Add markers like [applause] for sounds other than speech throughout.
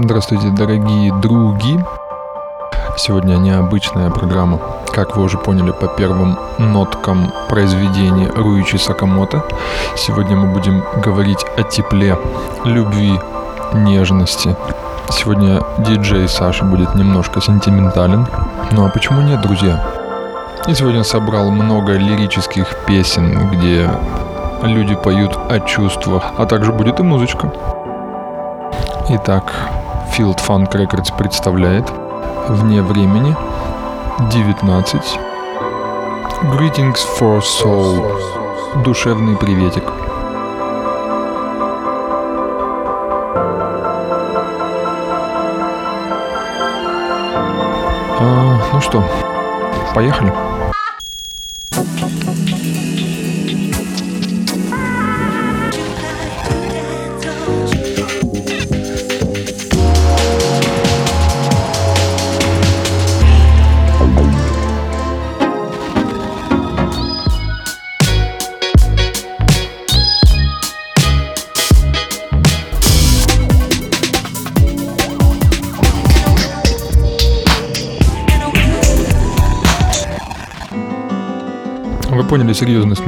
Здравствуйте, дорогие други. Сегодня необычная программа. Как вы уже поняли по первым ноткам произведения Руичи Сакамото, сегодня мы будем говорить о тепле, любви, нежности. Сегодня диджей Саша будет немножко сентиментален. Ну а почему нет, друзья? И сегодня собрал много лирических песен, где люди поют о чувствах, а также будет и музычка. Итак, Field Funk Records представляет «Вне времени» 19 Greetings for Soul. Душевный приветик. А, Ну что, поехали?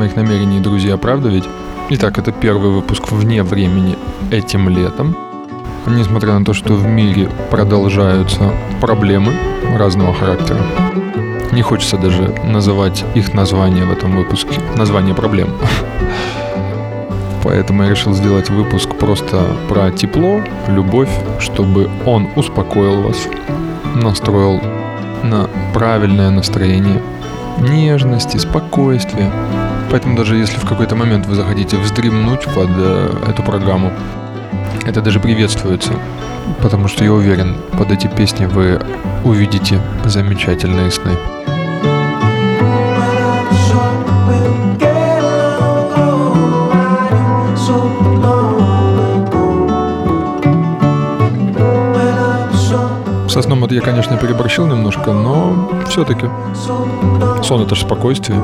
Моих намерений, друзья, правда ведь? Итак, это первый выпуск вне времени этим летом. Несмотря на то, что в мире продолжаются проблемы разного характера. Не хочется даже называть их название в этом выпуске. Название проблем. [laughs] Поэтому я решил сделать выпуск просто про тепло, любовь, чтобы он успокоил вас, настроил на правильное настроение – нежности, спокойствия. Поэтому даже если в какой-то момент вы захотите вздремнуть под э, эту программу, это даже приветствуется. Потому что я уверен, под эти песни вы увидите замечательные сны. Со сном я, конечно, переборщил немножко, но все-таки сон это же спокойствие.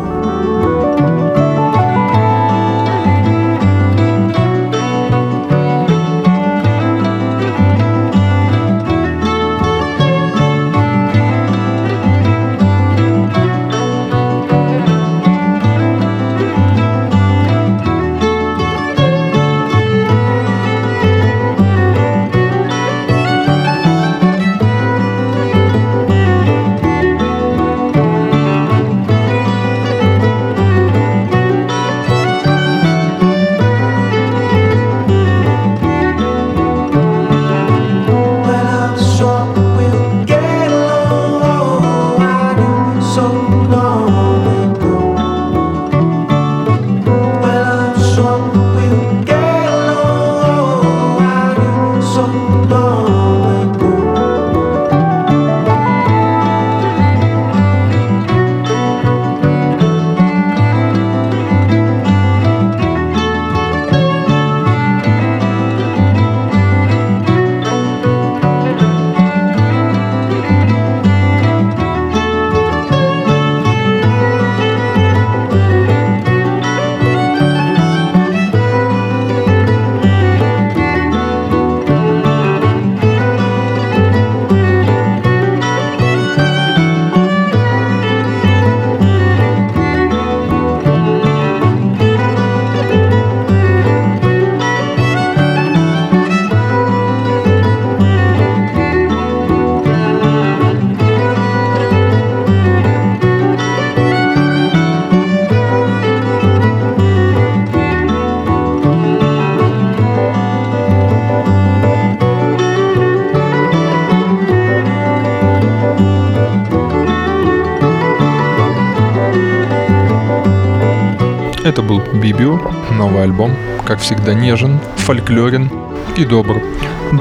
Новый альбом, как всегда нежен, фольклорен и добр.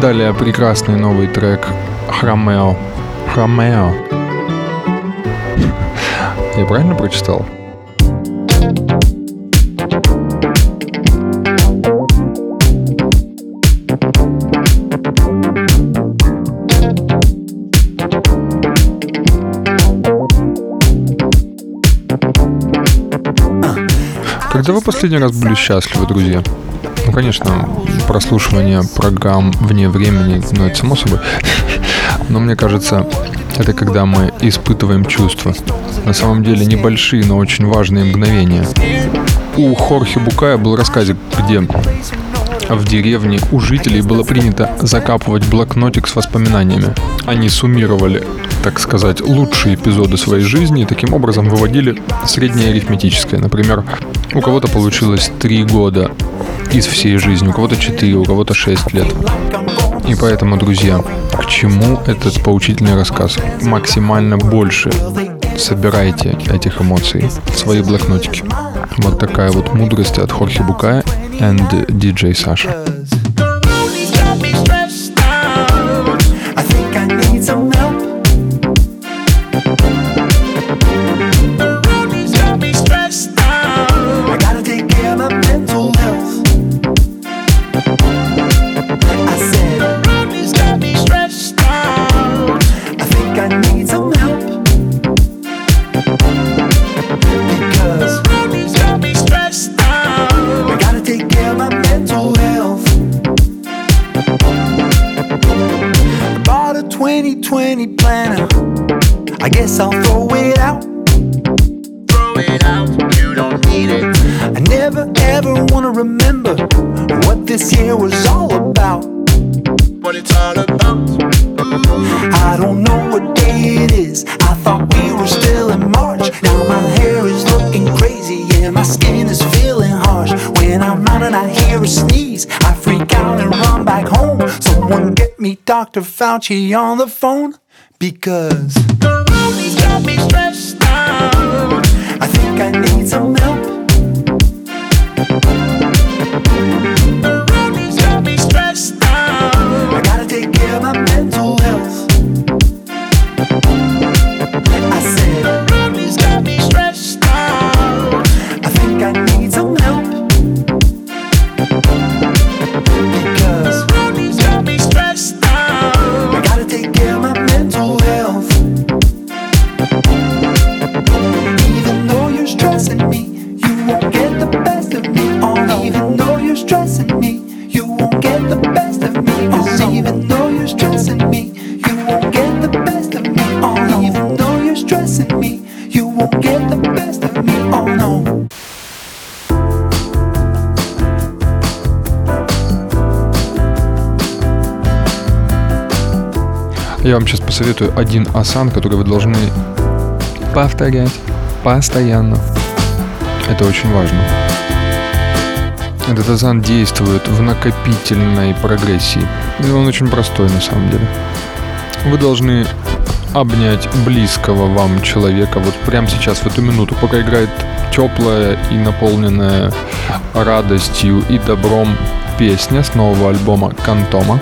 Далее прекрасный новый трек Хромео. Хромео. [laughs] Я правильно прочитал? Когда вы последний раз были счастливы, друзья? Ну, конечно, прослушивание программ вне времени, ну, это само собой. [laughs] Но мне кажется, это когда мы испытываем чувства. На самом деле небольшие, но очень важные мгновения. У Хорхе Букая был рассказик, где в деревне у жителей было принято закапывать блокнотик с воспоминаниями. Они суммировали, так сказать, лучшие эпизоды своей жизни и таким образом выводили среднее арифметическое. Например, у кого-то получилось три года из всей жизни, у кого-то 4, у кого-то 6 лет. И поэтому, друзья, к чему этот поучительный рассказ? Максимально больше собирайте этих эмоций в свои блокнотики. Вот такая вот мудрость от Хорхе Букая и DJ Саша. guess I'll throw it out. Throw it out, you don't need it. I never ever wanna remember what this year was all about. What it's all about. I don't know what day it is. I thought we were still in March. Now my hair is looking crazy and my skin is feeling harsh. When I'm out and I hear a sneeze, I freak out and run back home. Someone get me Dr. Fauci on the phone because me stressed out. I think I need some help. The me stressed out. I gotta take care of my mental Я вам сейчас посоветую один асан, который вы должны повторять постоянно. Это очень важно. Этот асан действует в накопительной прогрессии. И он очень простой на самом деле. Вы должны обнять близкого вам человека вот прямо сейчас, в эту минуту, пока играет теплая и наполненная радостью и добром песня с нового альбома Кантома.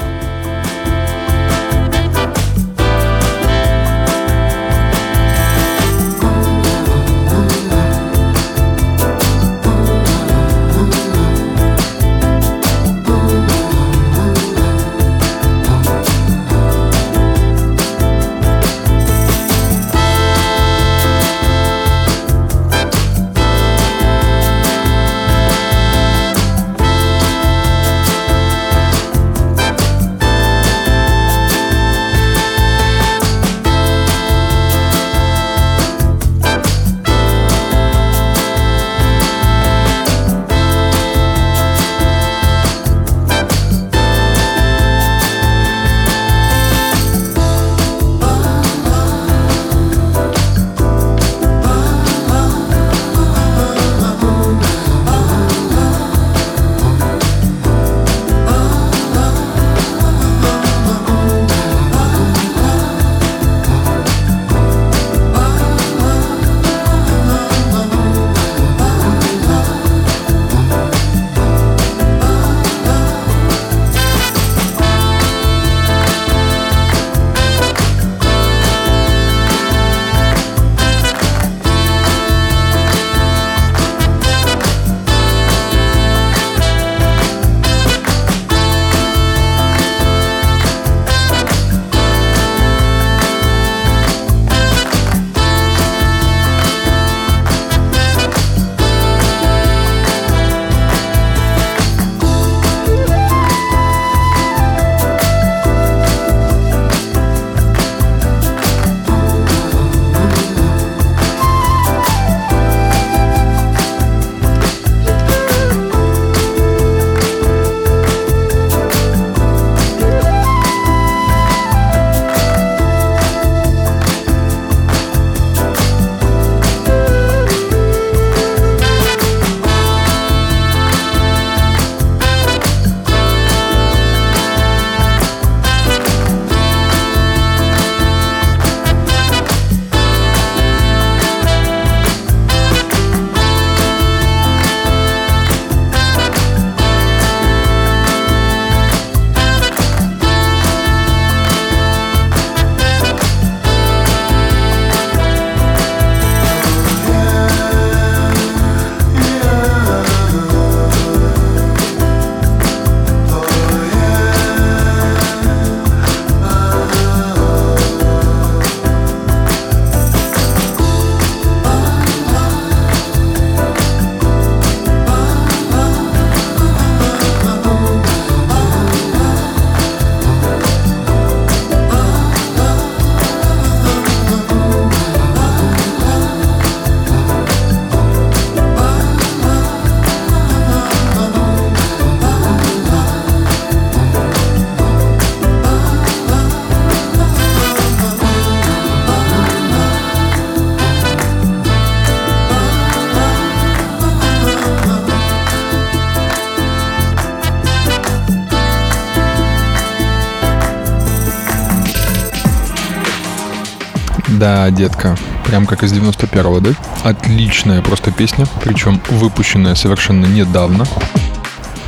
Да, детка, прям как из 91-го, да? Отличная просто песня, причем выпущенная совершенно недавно.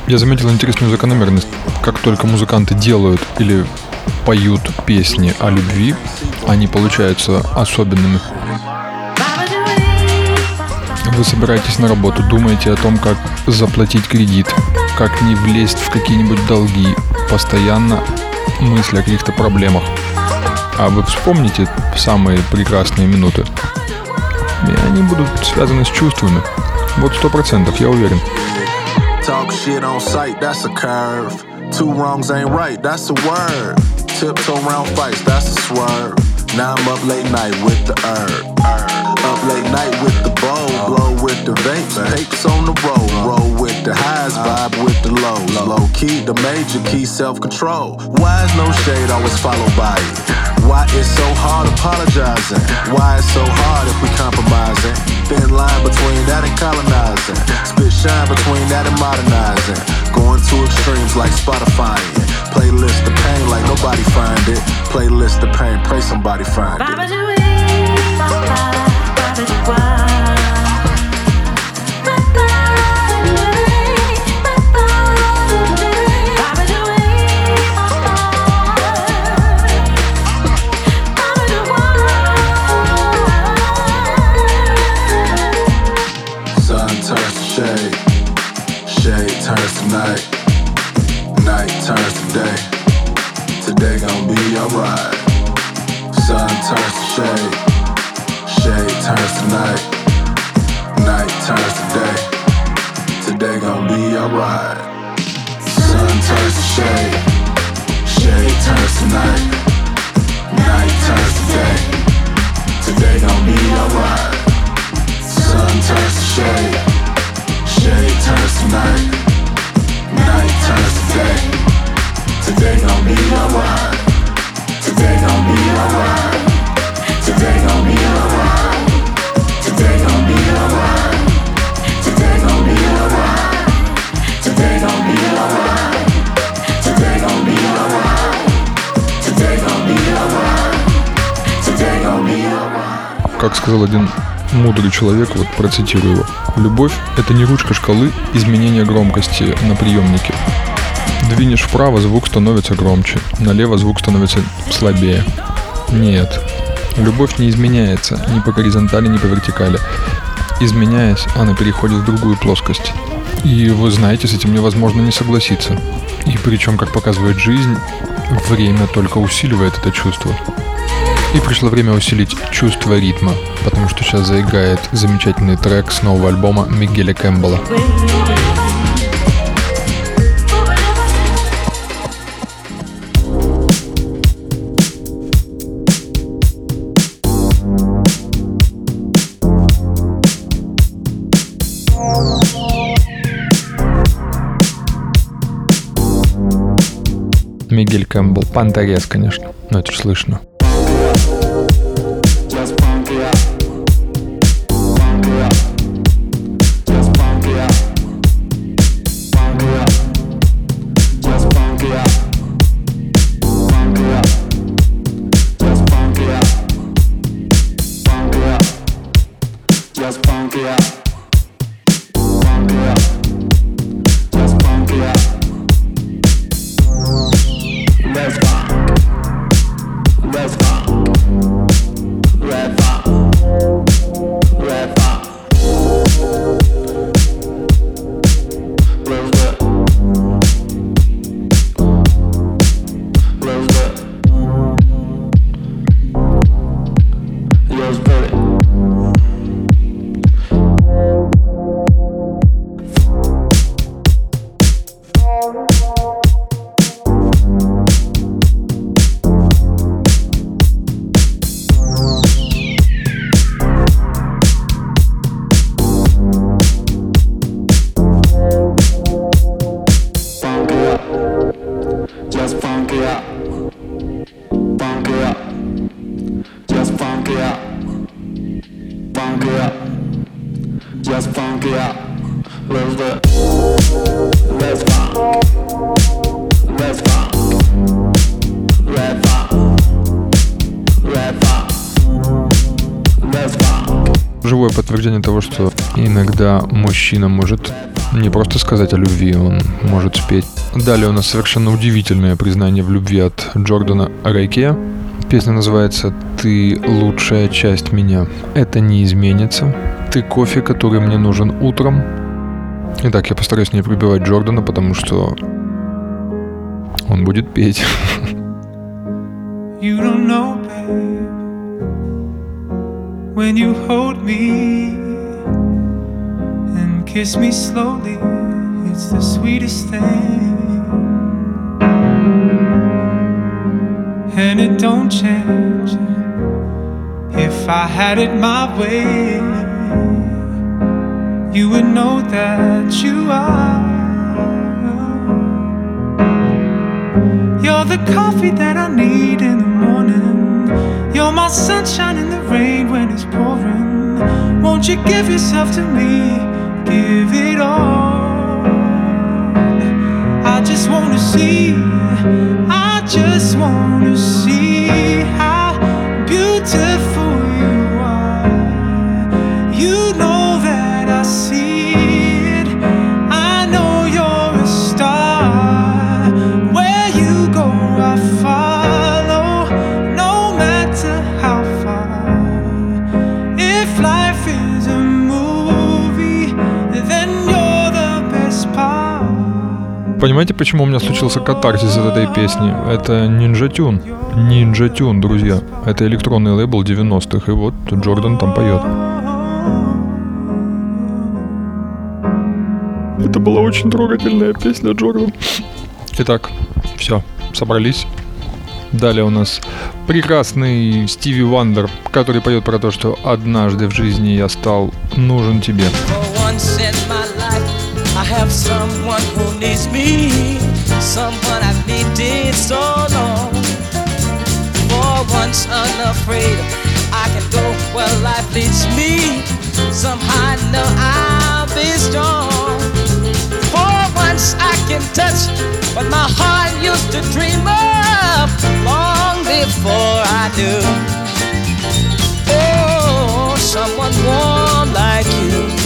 Я заметил интересную закономерность. Как только музыканты делают или поют песни о любви, они получаются особенными. Вы собираетесь на работу, думаете о том, как заплатить кредит, как не влезть в какие-нибудь долги, постоянно мысли о каких-то проблемах. А вы вспомните самые прекрасные минуты. И они будут связаны с чувствами. Вот сто процентов, я уверен. Talk shit on sight, that's a curve. Two wrongs ain't right, that's a word. Tiptoe around fights, that's a swerve. Now I'm up late night with the herb. Up late night with the bowl, blow with the vapes, tapes on the road, roll with the highs, vibe with the lows. Low key, the major key, self control. Why is no shade always followed by it? Why it's so hard apologizing? Why it's so hard if we compromising? Thin line between that and colonizing. Spit shine between that and modernizing. Going to extremes like Spotify. Playlist the pain like nobody find it. Playlist the pain, pray somebody find it. day. Today gon' be alright. Sun turns to shade, shade turns to night, night turns to day. Today gon' be alright. Sun turns to shade, shade turns to night, night turns to day. Today gon' be alright. Sun turns to shade, shade turns to night, night turns to day. Сказал один мудрый человек, вот процитирую его. Любовь – это не ручка шкалы изменения громкости на приемнике. Двинешь вправо, звук становится громче, налево звук становится слабее. Нет, любовь не изменяется ни по горизонтали, ни по вертикали. Изменяясь, она переходит в другую плоскость. И вы знаете, с этим невозможно не согласиться. И причем, как показывает жизнь, время только усиливает это чувство. И пришло время усилить чувство ритма, потому что сейчас заиграет замечательный трек с нового альбома Мигеля Кэмпбелла. Мигель Кэмпбелл. Панторез, конечно. Но это funk, yeah. Let's do it. Let's funk. Let's funk. Let's funk. Let's funk. Живое подтверждение того, что иногда мужчина может не просто сказать о любви, он может спеть. Далее у нас совершенно удивительное признание в любви от Джордана Райке. Песня называется «Ты лучшая часть меня». Это не изменится. Ты кофе, который мне нужен утром. Итак, я постараюсь не прибивать Джордана, потому что он будет петь. You don't know, babe, when you hold me and kiss me slowly, it's the sweetest thing. And it don't change if I had it my way. You would know that you are. You're the coffee that I need in the morning. You're my sunshine in the rain when it's pouring. Won't you give yourself to me? Give it all. I just wanna see. I just wanna see Понимаете, почему у меня случился катарсис от этой песни? Это Ninja Tune. Ninja Tune, друзья. Это электронный лейбл 90-х, и вот Джордан там поет. Это была очень трогательная песня, Джордан. Итак, все, собрались. Далее у нас прекрасный Стиви Вандер, который поет про то, что однажды в жизни я стал нужен тебе. For once in my life, have someone who needs me, someone I've needed so long. For once unafraid, I can go where life leads me. Somehow I know I'll be strong. For once I can touch what my heart used to dream of long before I knew. Oh, someone warm like you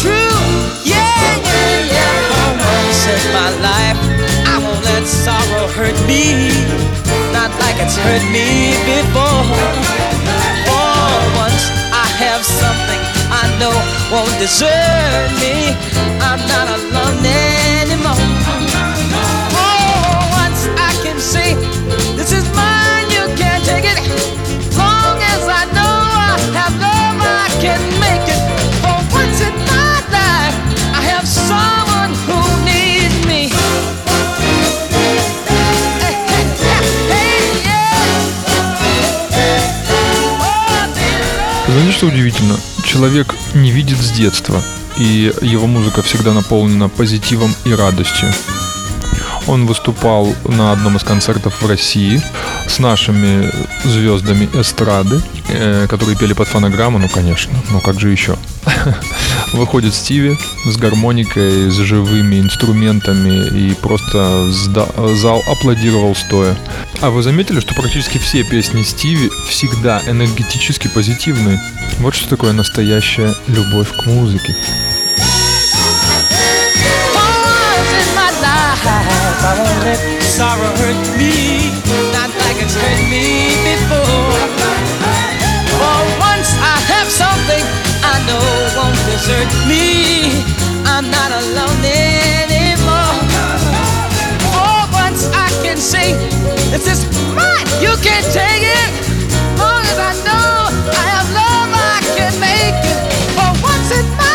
true. Yeah, yeah, yeah. For once in my life, I won't let sorrow hurt me. Not like it's hurt me before. For once, I have something I know won't desert me. I'm not alone anymore. For once, I can say, This is mine, you can't take it. Long as I know I have love, I can Знаете, что удивительно? Человек не видит с детства, и его музыка всегда наполнена позитивом и радостью. Он выступал на одном из концертов в России с нашими звездами эстрады, э, которые пели под фонограмму, ну, конечно, ну как же еще. [laughs] Выходит Стиви с гармоникой, с живыми инструментами, и просто зал аплодировал стоя. А вы заметили, что практически все песни Стиви всегда энергетически позитивные? Вот что такое настоящая любовь к музыке. Hurt me, not like it's hurt me before. For once, I have something I know won't desert me. I'm not alone anymore. For once, I can say, This is mine, you can't take it. Long as I know I have love, I can make it. For once in my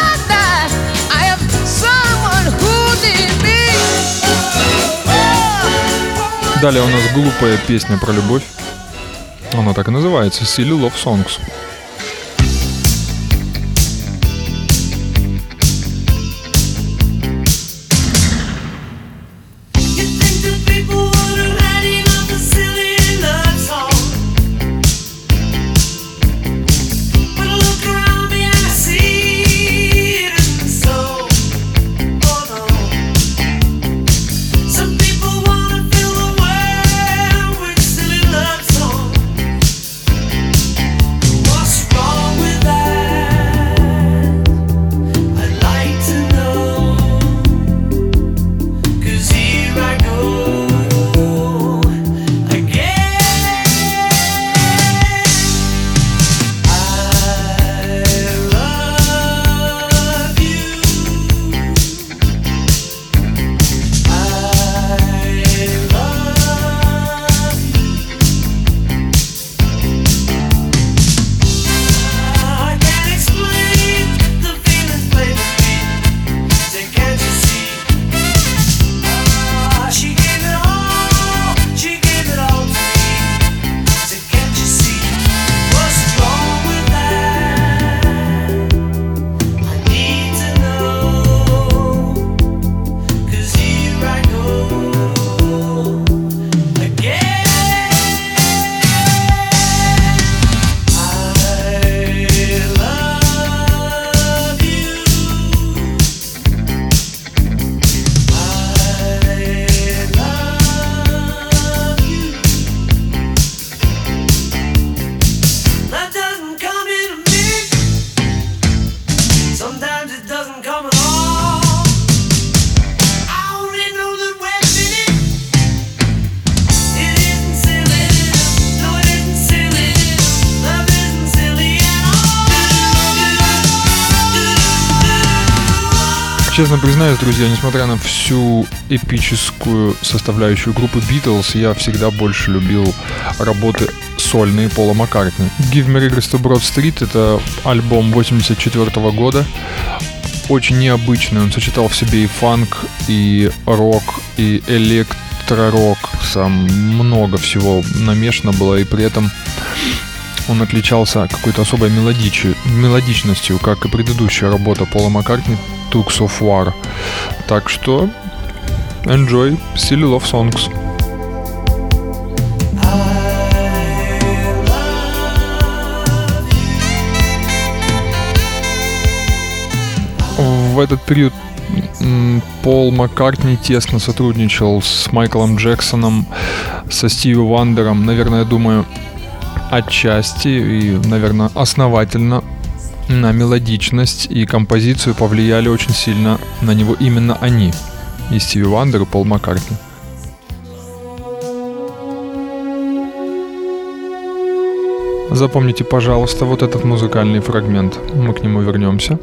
Далее у нас глупая песня про любовь. Она так и называется Silly Love Songs. Друзья, несмотря на всю эпическую составляющую группы Beatles, я всегда больше любил работы сольные Пола Маккартни. Give Me Regrets to Broad Street — это альбом 84 года, очень необычный. Он сочетал в себе и фанк, и рок, и электророк. Сам много всего намешано было, и при этом он отличался какой-то особой мелодичностью, как и предыдущая работа Пола Маккартни Tux of War. Так что enjoy Silly Love Songs. В этот период Пол Маккартни тесно сотрудничал с Майклом Джексоном, со Стиви Вандером. Наверное, я думаю, отчасти и, наверное, основательно на мелодичность и композицию повлияли очень сильно на него именно они. И Стиви Вандер, и Пол Маккартни. Запомните, пожалуйста, вот этот музыкальный фрагмент. Мы к нему вернемся.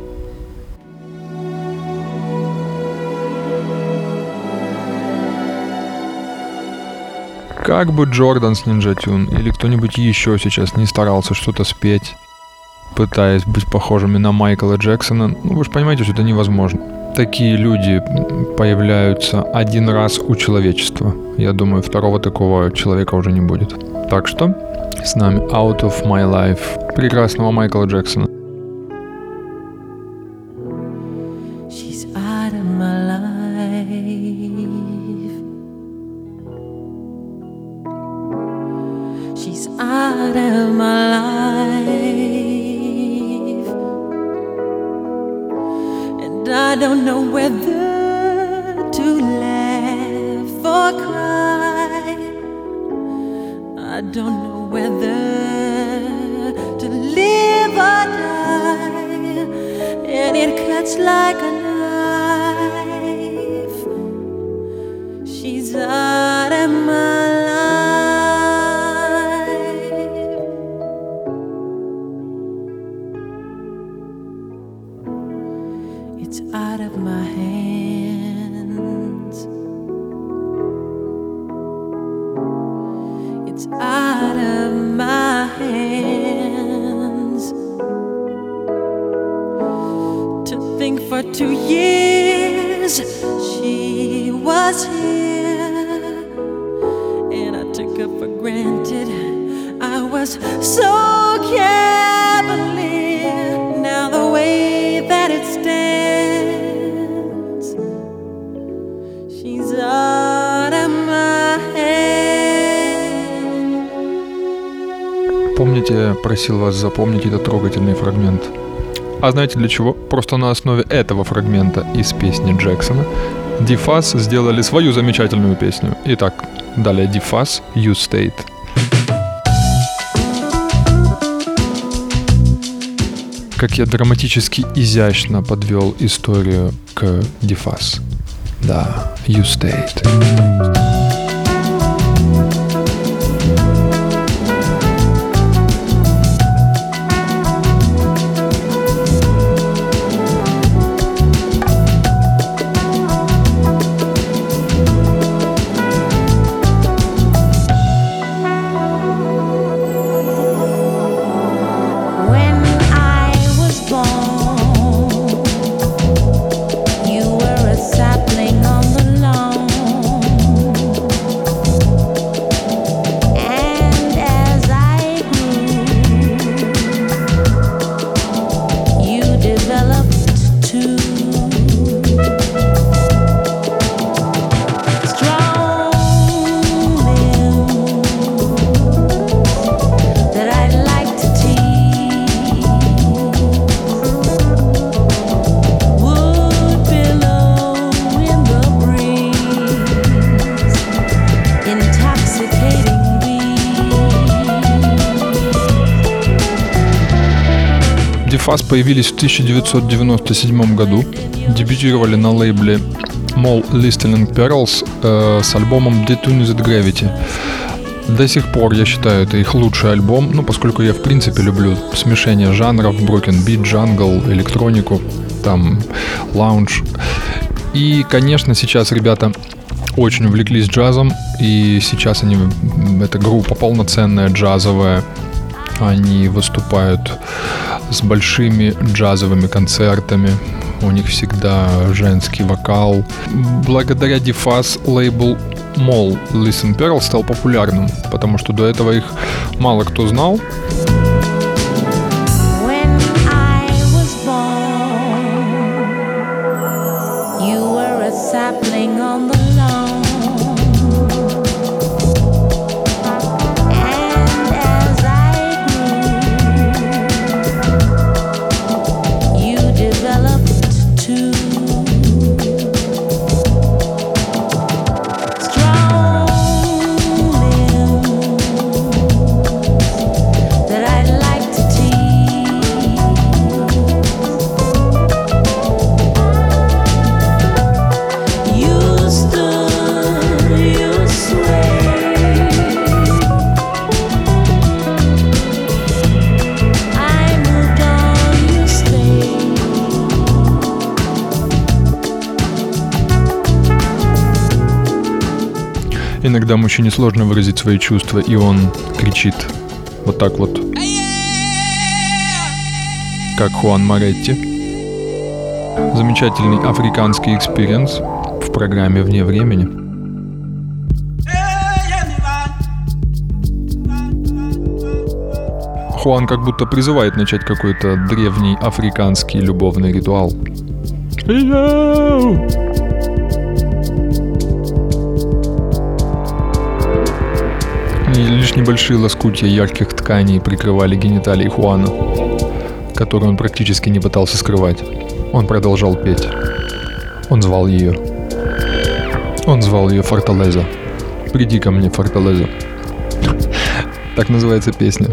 Как бы Джордан с Ninja Tune или кто-нибудь еще сейчас не старался что-то спеть, пытаясь быть похожими на Майкла Джексона, ну вы же понимаете, что это невозможно. Такие люди появляются один раз у человечества. Я думаю, второго такого человека уже не будет. Так что с нами Out of My Life прекрасного Майкла Джексона. It's out of my hands. To think for two years she was here, and I took her for granted. I was so cavalier. Now the way Помните, просил вас запомнить этот трогательный фрагмент. А знаете для чего? Просто на основе этого фрагмента из песни Джексона Дифас сделали свою замечательную песню. Итак, далее Дифас You State. Как я драматически изящно подвел историю к Дифас. Да, You State. Появились в 1997 году, дебютировали на лейбле Mall Listening Perils э, с альбомом Detuned Gravity. До сих пор я считаю это их лучший альбом, ну поскольку я в принципе люблю смешение жанров, broken beat, джангл, электронику. там лаунж. И, конечно, сейчас ребята очень увлеклись джазом, и сейчас они, эта группа полноценная джазовая, они выступают с большими джазовыми концертами. У них всегда женский вокал. Благодаря Дефас лейбл Mall Listen Pearl стал популярным, потому что до этого их мало кто знал. Иногда мужчине сложно выразить свои чувства, и он кричит вот так вот, как Хуан Моретти. Замечательный африканский experience в программе «Вне времени». Хуан как будто призывает начать какой-то древний африканский любовный ритуал. Yo! Лишь небольшие лоскутья ярких тканей прикрывали гениталии Хуана, которые он практически не пытался скрывать. Он продолжал петь. Он звал ее. Он звал ее Форталеза. Приди ко мне, Форталеза. Так называется песня.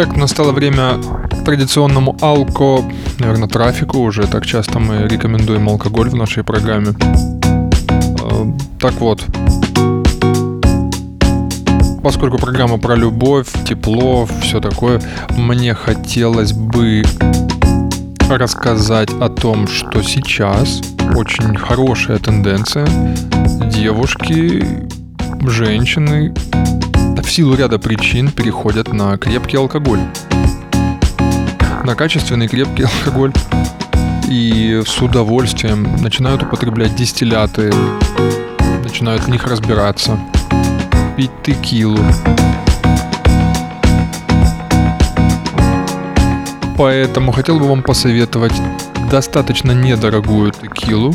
Итак, настало время традиционному алко, наверное, трафику уже. Так часто мы рекомендуем алкоголь в нашей программе. Э, Так вот, поскольку программа про любовь, тепло, все такое, мне хотелось бы рассказать о том, что сейчас очень хорошая тенденция. Девушки, женщины в силу ряда причин переходят на крепкий алкоголь. На качественный крепкий алкоголь. И с удовольствием начинают употреблять дистилляты, начинают в них разбираться, пить текилу. Поэтому хотел бы вам посоветовать достаточно недорогую текилу,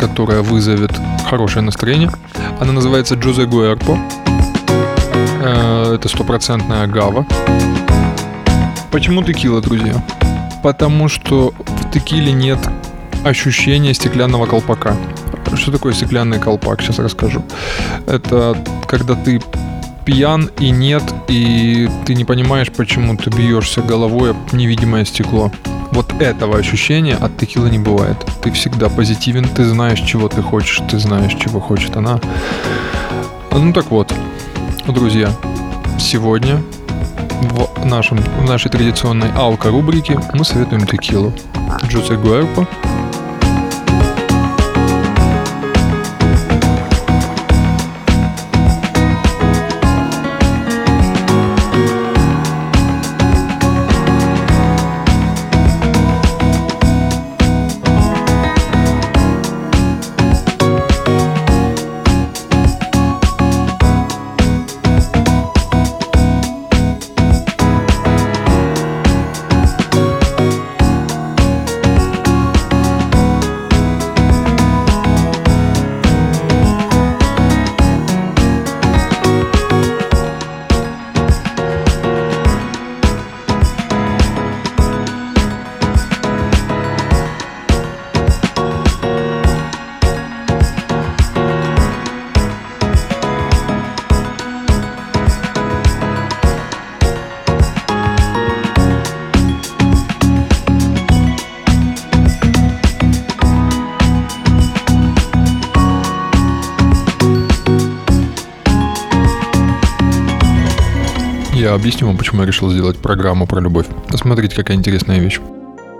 которая вызовет хорошее настроение. Она называется Джузе Гуэрпо. Это стопроцентная агава. Почему текила, друзья? Потому что в текиле нет ощущения стеклянного колпака. Что такое стеклянный колпак? Сейчас расскажу. Это когда ты пьян и нет, и ты не понимаешь, почему ты бьешься головой об невидимое стекло. Вот этого ощущения от текилы не бывает. Ты всегда позитивен, ты знаешь, чего ты хочешь, ты знаешь, чего хочет она. Ну так вот, друзья, сегодня в, нашем, в нашей традиционной алко-рубрике мы советуем текилу. Джусе Гуэрпо. Объясню вам, почему я решил сделать программу про любовь. Смотрите, какая интересная вещь.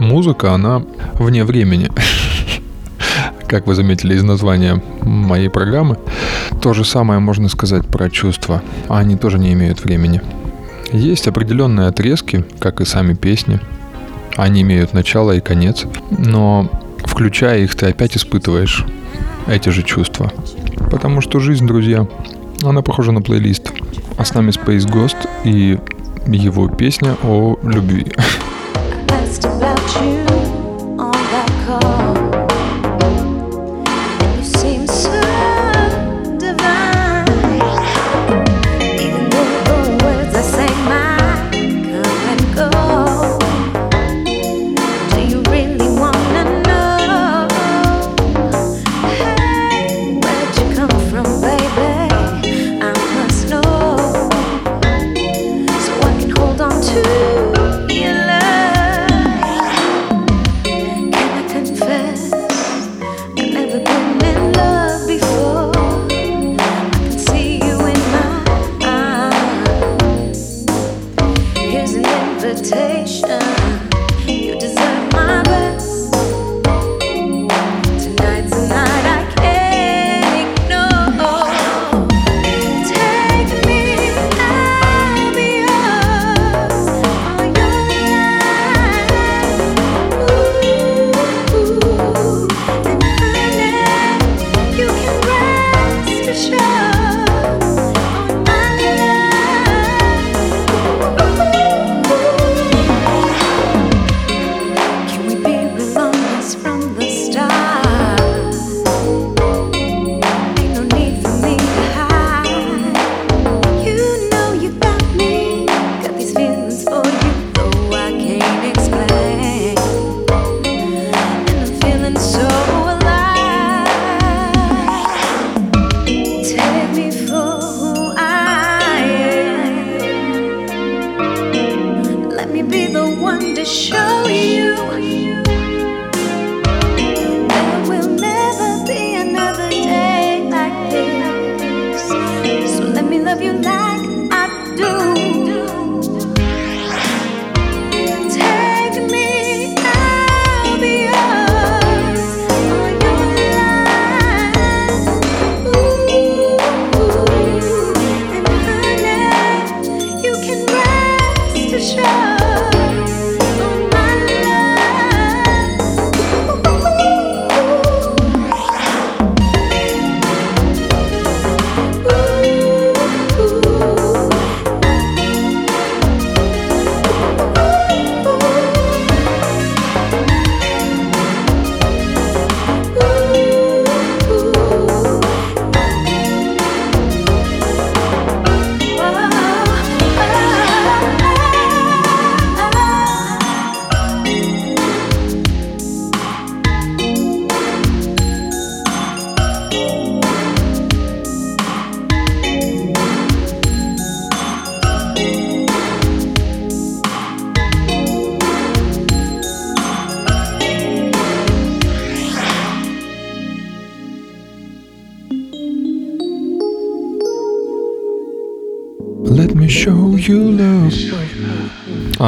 Музыка, она вне времени. [laughs] Как вы заметили из названия моей программы, то же самое можно сказать про чувства. Они тоже не имеют времени. Есть определенные отрезки, как и сами песни. Они имеют начало и конец. Но включая их, ты опять испытываешь эти же чувства. Потому что жизнь, друзья, она похожа на плейлист. А с нами Space Ghost и его песня о любви.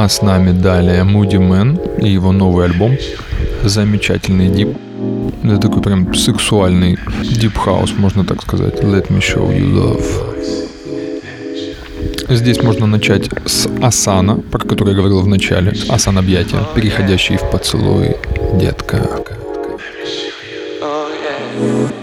С нами далее Moodymann и его новый альбом «Замечательный deep». Это такой прям сексуальный deep house, можно так сказать. Let me show you love. Здесь можно начать с асана, про который я говорил в начале. Асан объятия, переходящий в поцелуй, детка. Oh, yeah.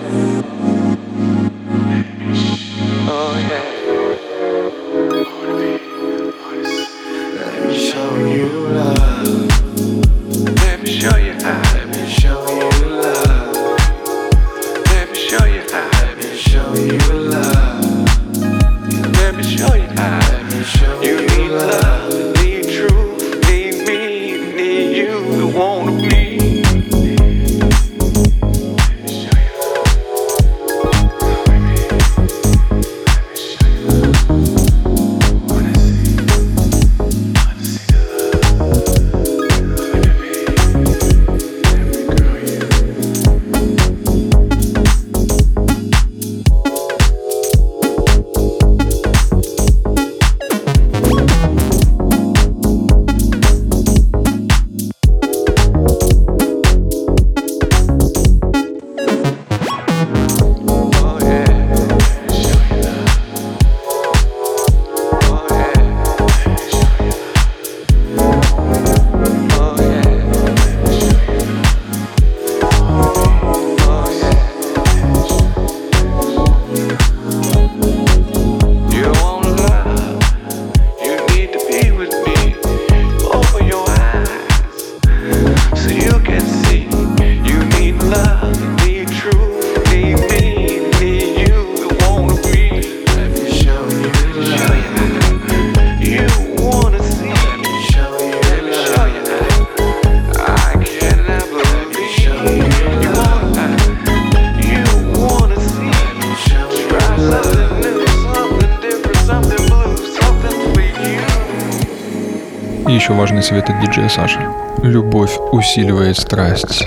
совета диджея Саши. Любовь усиливает страсть.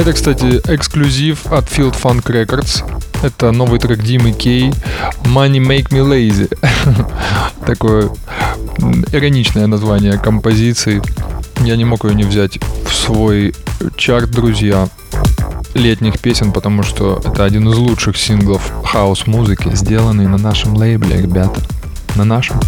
Это, кстати, эксклюзив от Field Funk Records. Это новый трек Димы Кей Money Make Me Lazy. [laughs] Такое ироничное название композиции. Я не мог ее не взять в свой чарт, друзья, летних песен, потому что это один из лучших синглов хаос-музыки, сделанный на нашем лейбле, ребята. На нашем.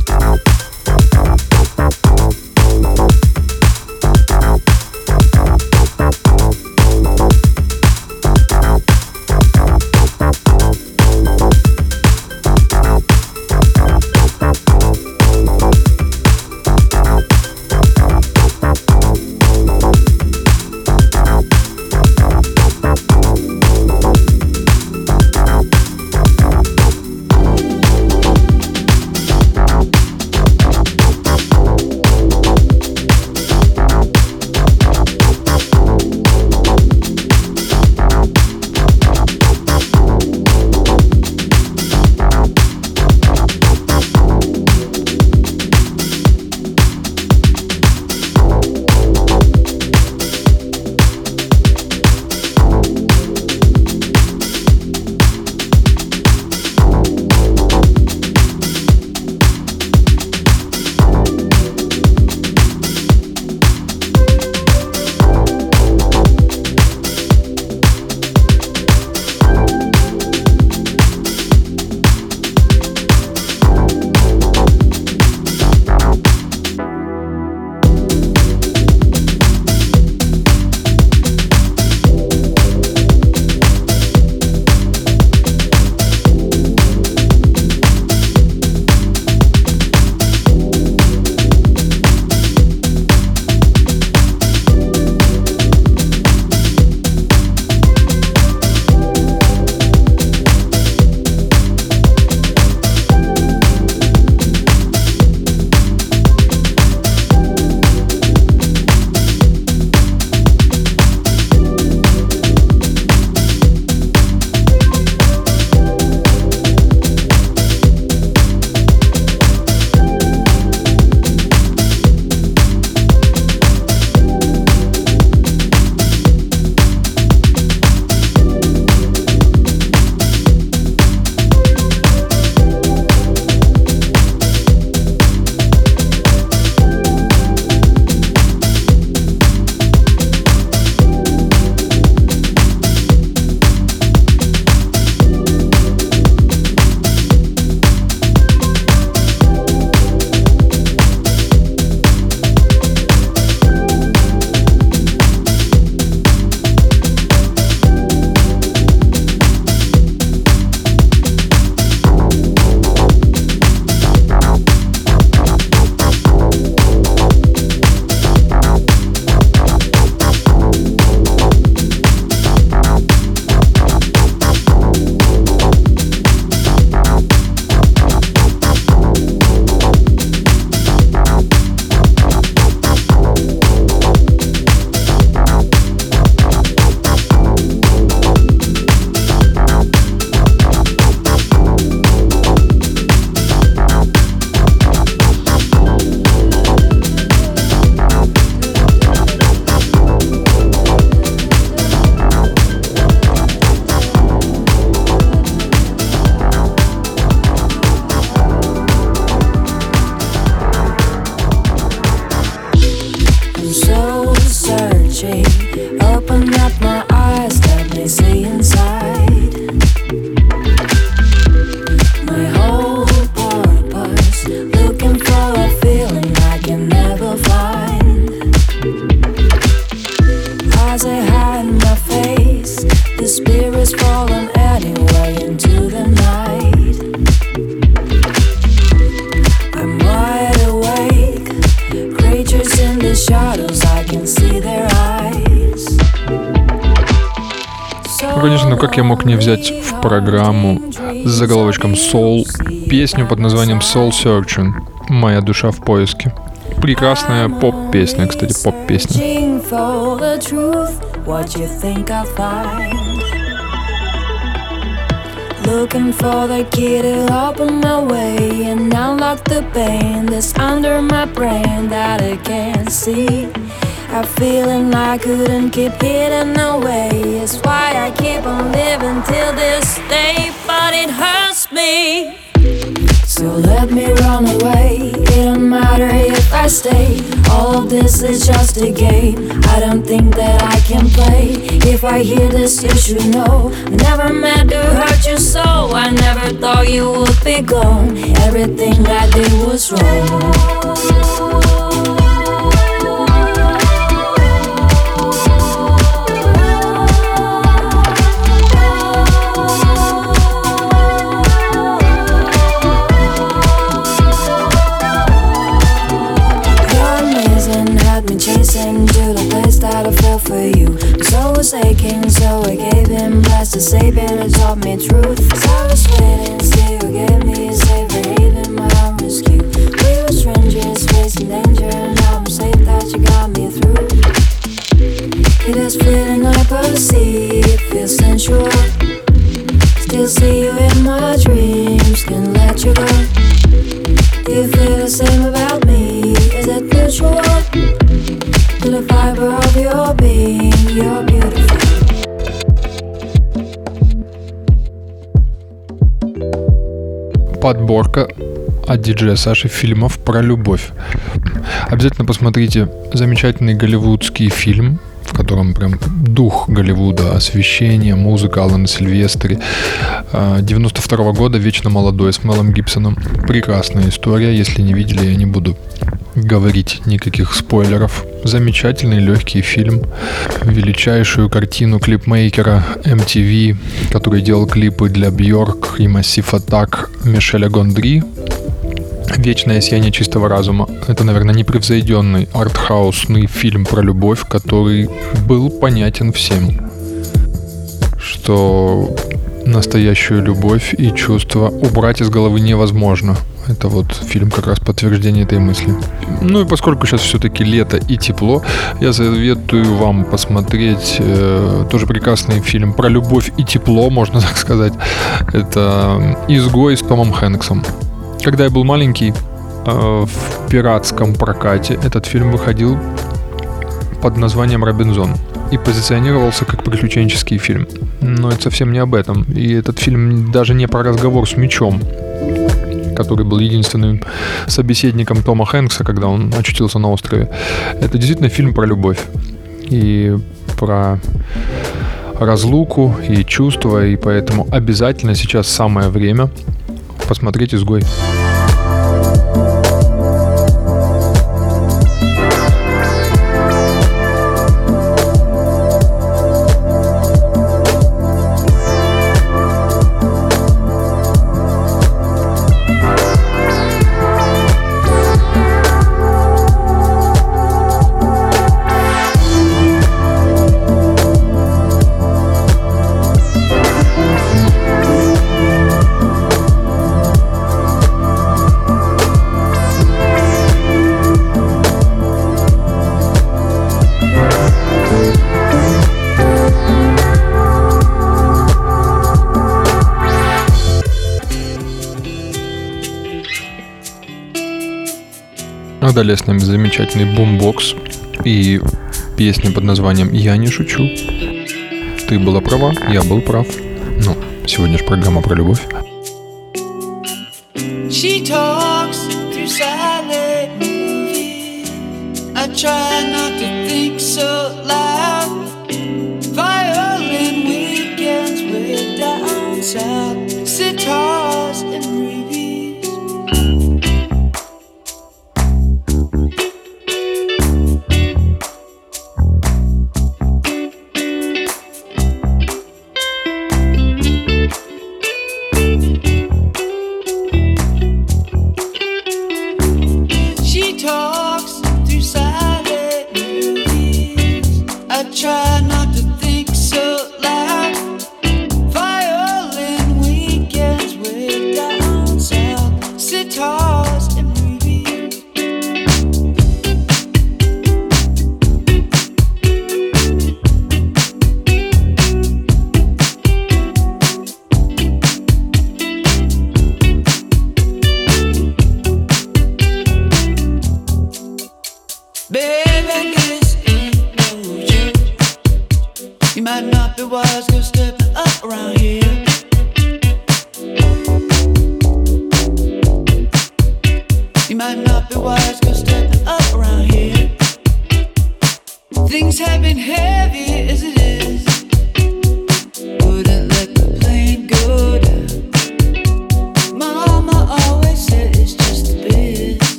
Программу с заголовочком Soul песню под названием Soul Searching «Моя душа в поиске». Прекрасная поп-песня, кстати, поп-песня. Looking for the key to open my way and unlock the pain that's under my brain that I can't see. A feeling I couldn't keep hidden away. It's why I keep on living till this day, but it hurts me. So let me run away. It don't matter if I stay. All of this is just a game. I don't think that I can play. If I hear this, you should know. Never meant to hurt you so. I never thought you would be gone. Everything I did was wrong. Диджея Саши фильмов про любовь. Обязательно посмотрите замечательный голливудский фильм, в котором прям дух Голливуда, освещение, музыка Алана Сильвестри. А, 92 года «Вечно молодой» с Мелом Гибсоном. Прекрасная история. Если не видели, я не буду говорить никаких спойлеров. Замечательный легкий фильм. Величайшую картину клипмейкера MTV, который делал клипы для Бьорк и Massive Attack Мишеля Гондри. Вечное сияние чистого разума. Это, наверное, непревзойденный артхаусный фильм про любовь, который был понятен всем. Что настоящую любовь и чувства убрать из головы невозможно. Это вот фильм как раз подтверждение этой мысли. Ну и поскольку сейчас все-таки лето и тепло, я советую вам посмотреть э, тоже прекрасный фильм про любовь и тепло, можно так сказать. Это «Изгой» с Томом Хэнксом. Когда я был маленький, э, в пиратском прокате этот фильм выходил под названием «Робинзон» и позиционировался как приключенческий фильм. Но это совсем не об этом. И этот фильм даже не про разговор с мечом, который был единственным собеседником Тома Хэнкса, когда он очутился на острове. Это действительно фильм про любовь. И про разлуку и чувства, и поэтому обязательно сейчас самое время посмотреть «Изгой». Далее с нами замечательный бумбокс и песня под названием «Я не шучу». Ты была права, я был прав. Ну, сегодня же программа про любовь.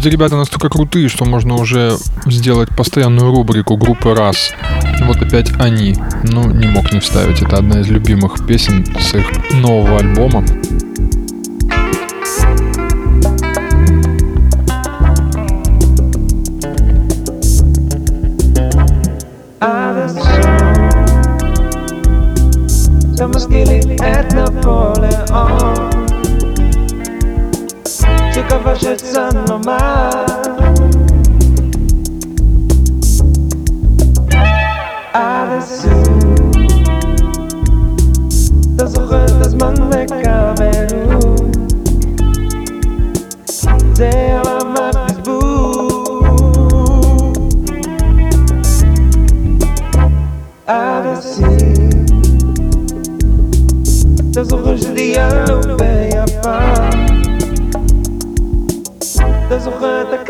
Эти ребята настолько крутые, что можно уже сделать постоянную рубрику группы раз. Вот опять они. Ну, не мог не вставить. Это одна из любимых песен с их нового альбома.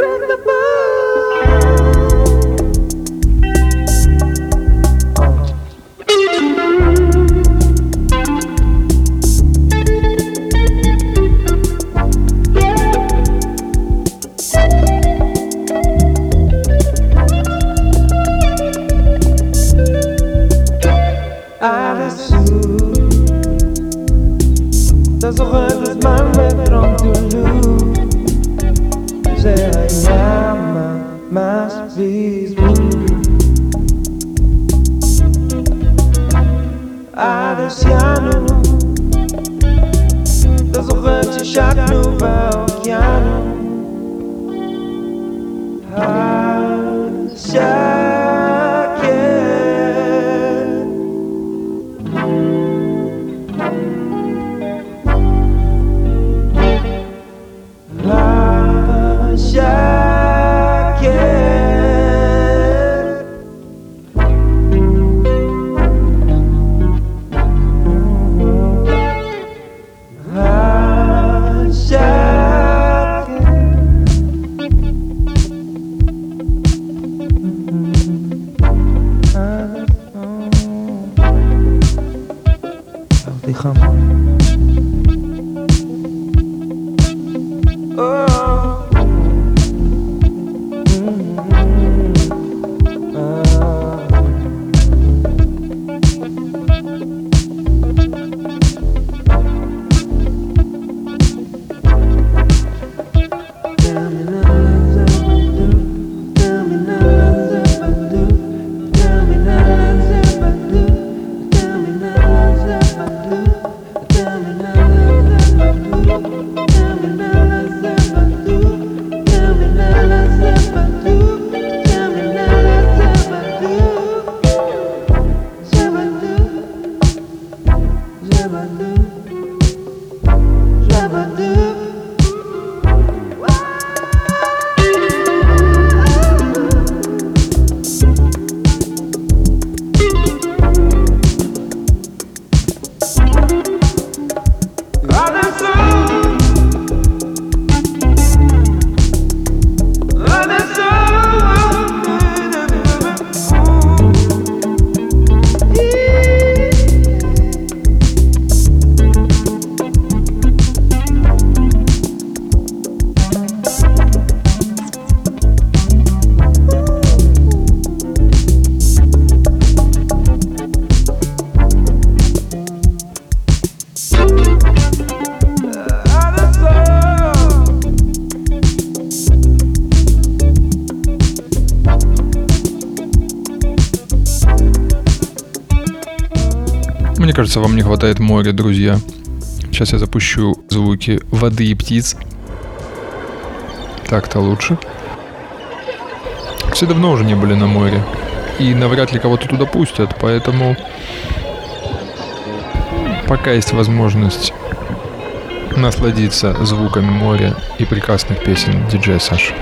Grande кажется, вам не хватает моря, друзья. Сейчас я запущу звуки воды и птиц. Так-то лучше. Все давно уже не были на море. И навряд ли кого-то туда пустят, поэтому пока есть возможность насладиться звуками моря и прекрасных песен диджея Саши.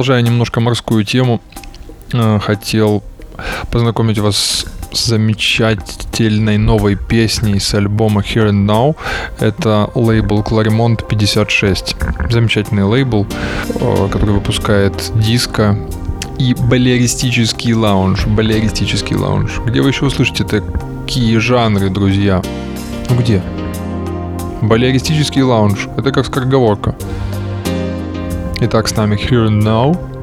Продолжая немножко морскую тему, э, хотел познакомить вас с замечательной новой песней с альбома Here and Now. Это лейбл Clarimont 56. Замечательный лейбл, э, который выпускает диско и балеристический лаунж. Балеристический лаунж. Где вы еще услышите такие жанры, друзья? Ну где? Балеристический лаунж. Это как скороговорка. Итак, с нами Here and Now.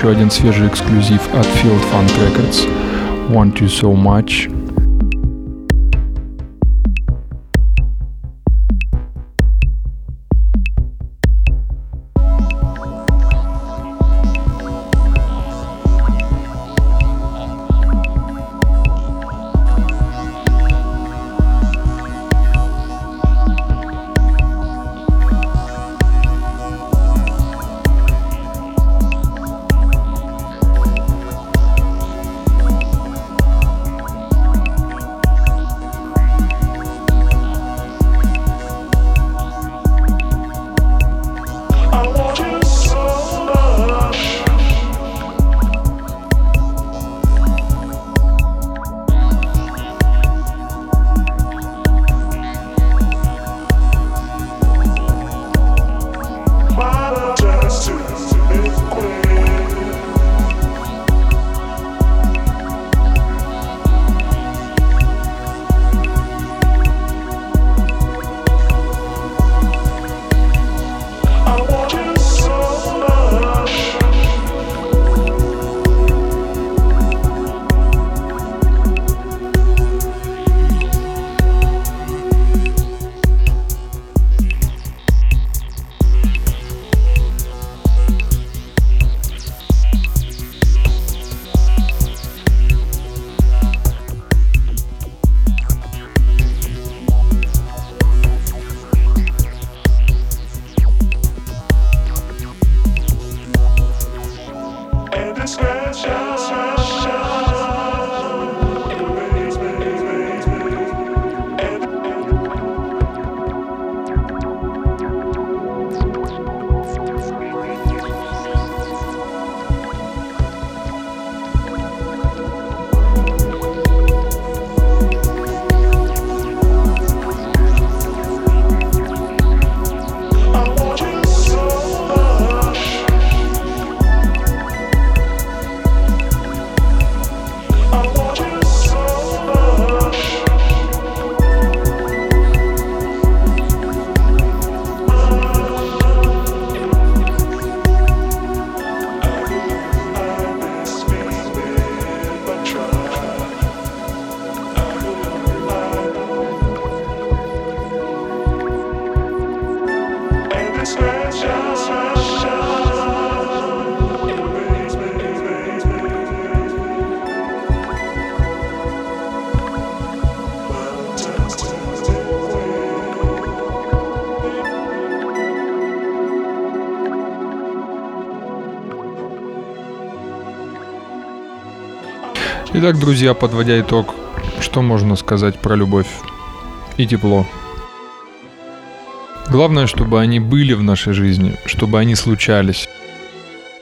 еще один свежий эксклюзив от Field Funk Records. Want You So Much. cha 闪 Итак, друзья, подводя итог, что можно сказать про любовь и тепло? Главное, чтобы они были в нашей жизни, чтобы они случались.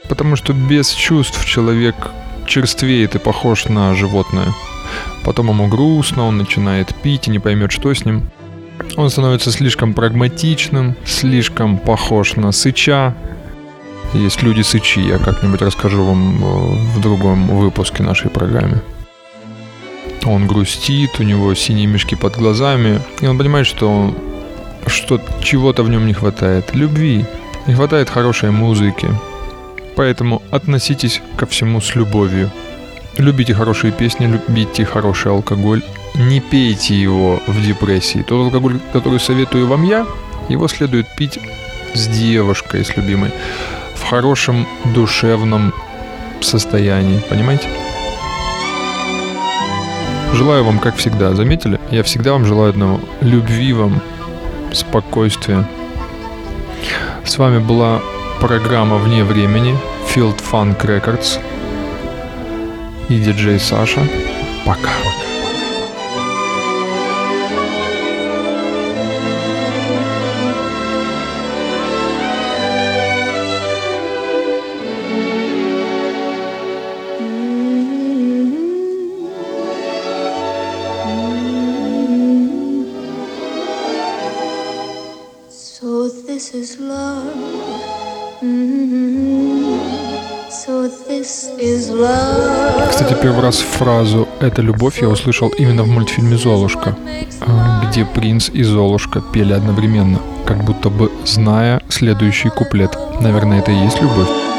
Потому что без чувств человек черствеет и похож на животное. Потом ему грустно, он начинает пить и не поймет, что с ним. Он становится слишком прагматичным, слишком похож на сыча. Есть люди сычи, я как-нибудь расскажу вам э, в другом выпуске нашей программы. Он грустит, у него синие мешки под глазами, и он понимает, что, что чего-то в нем не хватает. Любви, не хватает хорошей музыки. Поэтому относитесь ко всему с любовью. Любите хорошие песни, любите хороший алкоголь. Не пейте его в депрессии. Тот алкоголь, который советую вам я, его следует пить с девушкой, с любимой. Хорошем душевном состоянии. Понимаете? Желаю вам, как всегда, заметили? Я всегда вам желаю одного. Любви вам, спокойствия. С вами была программа «Вне времени» Field Funk Records и диджей Саша. Пока. Фразу «это любовь» я услышал именно в мультфильме «Золушка», а, где принц и Золушка пели одновременно, как будто бы зная следующий куплет. Наверное, это и есть любовь.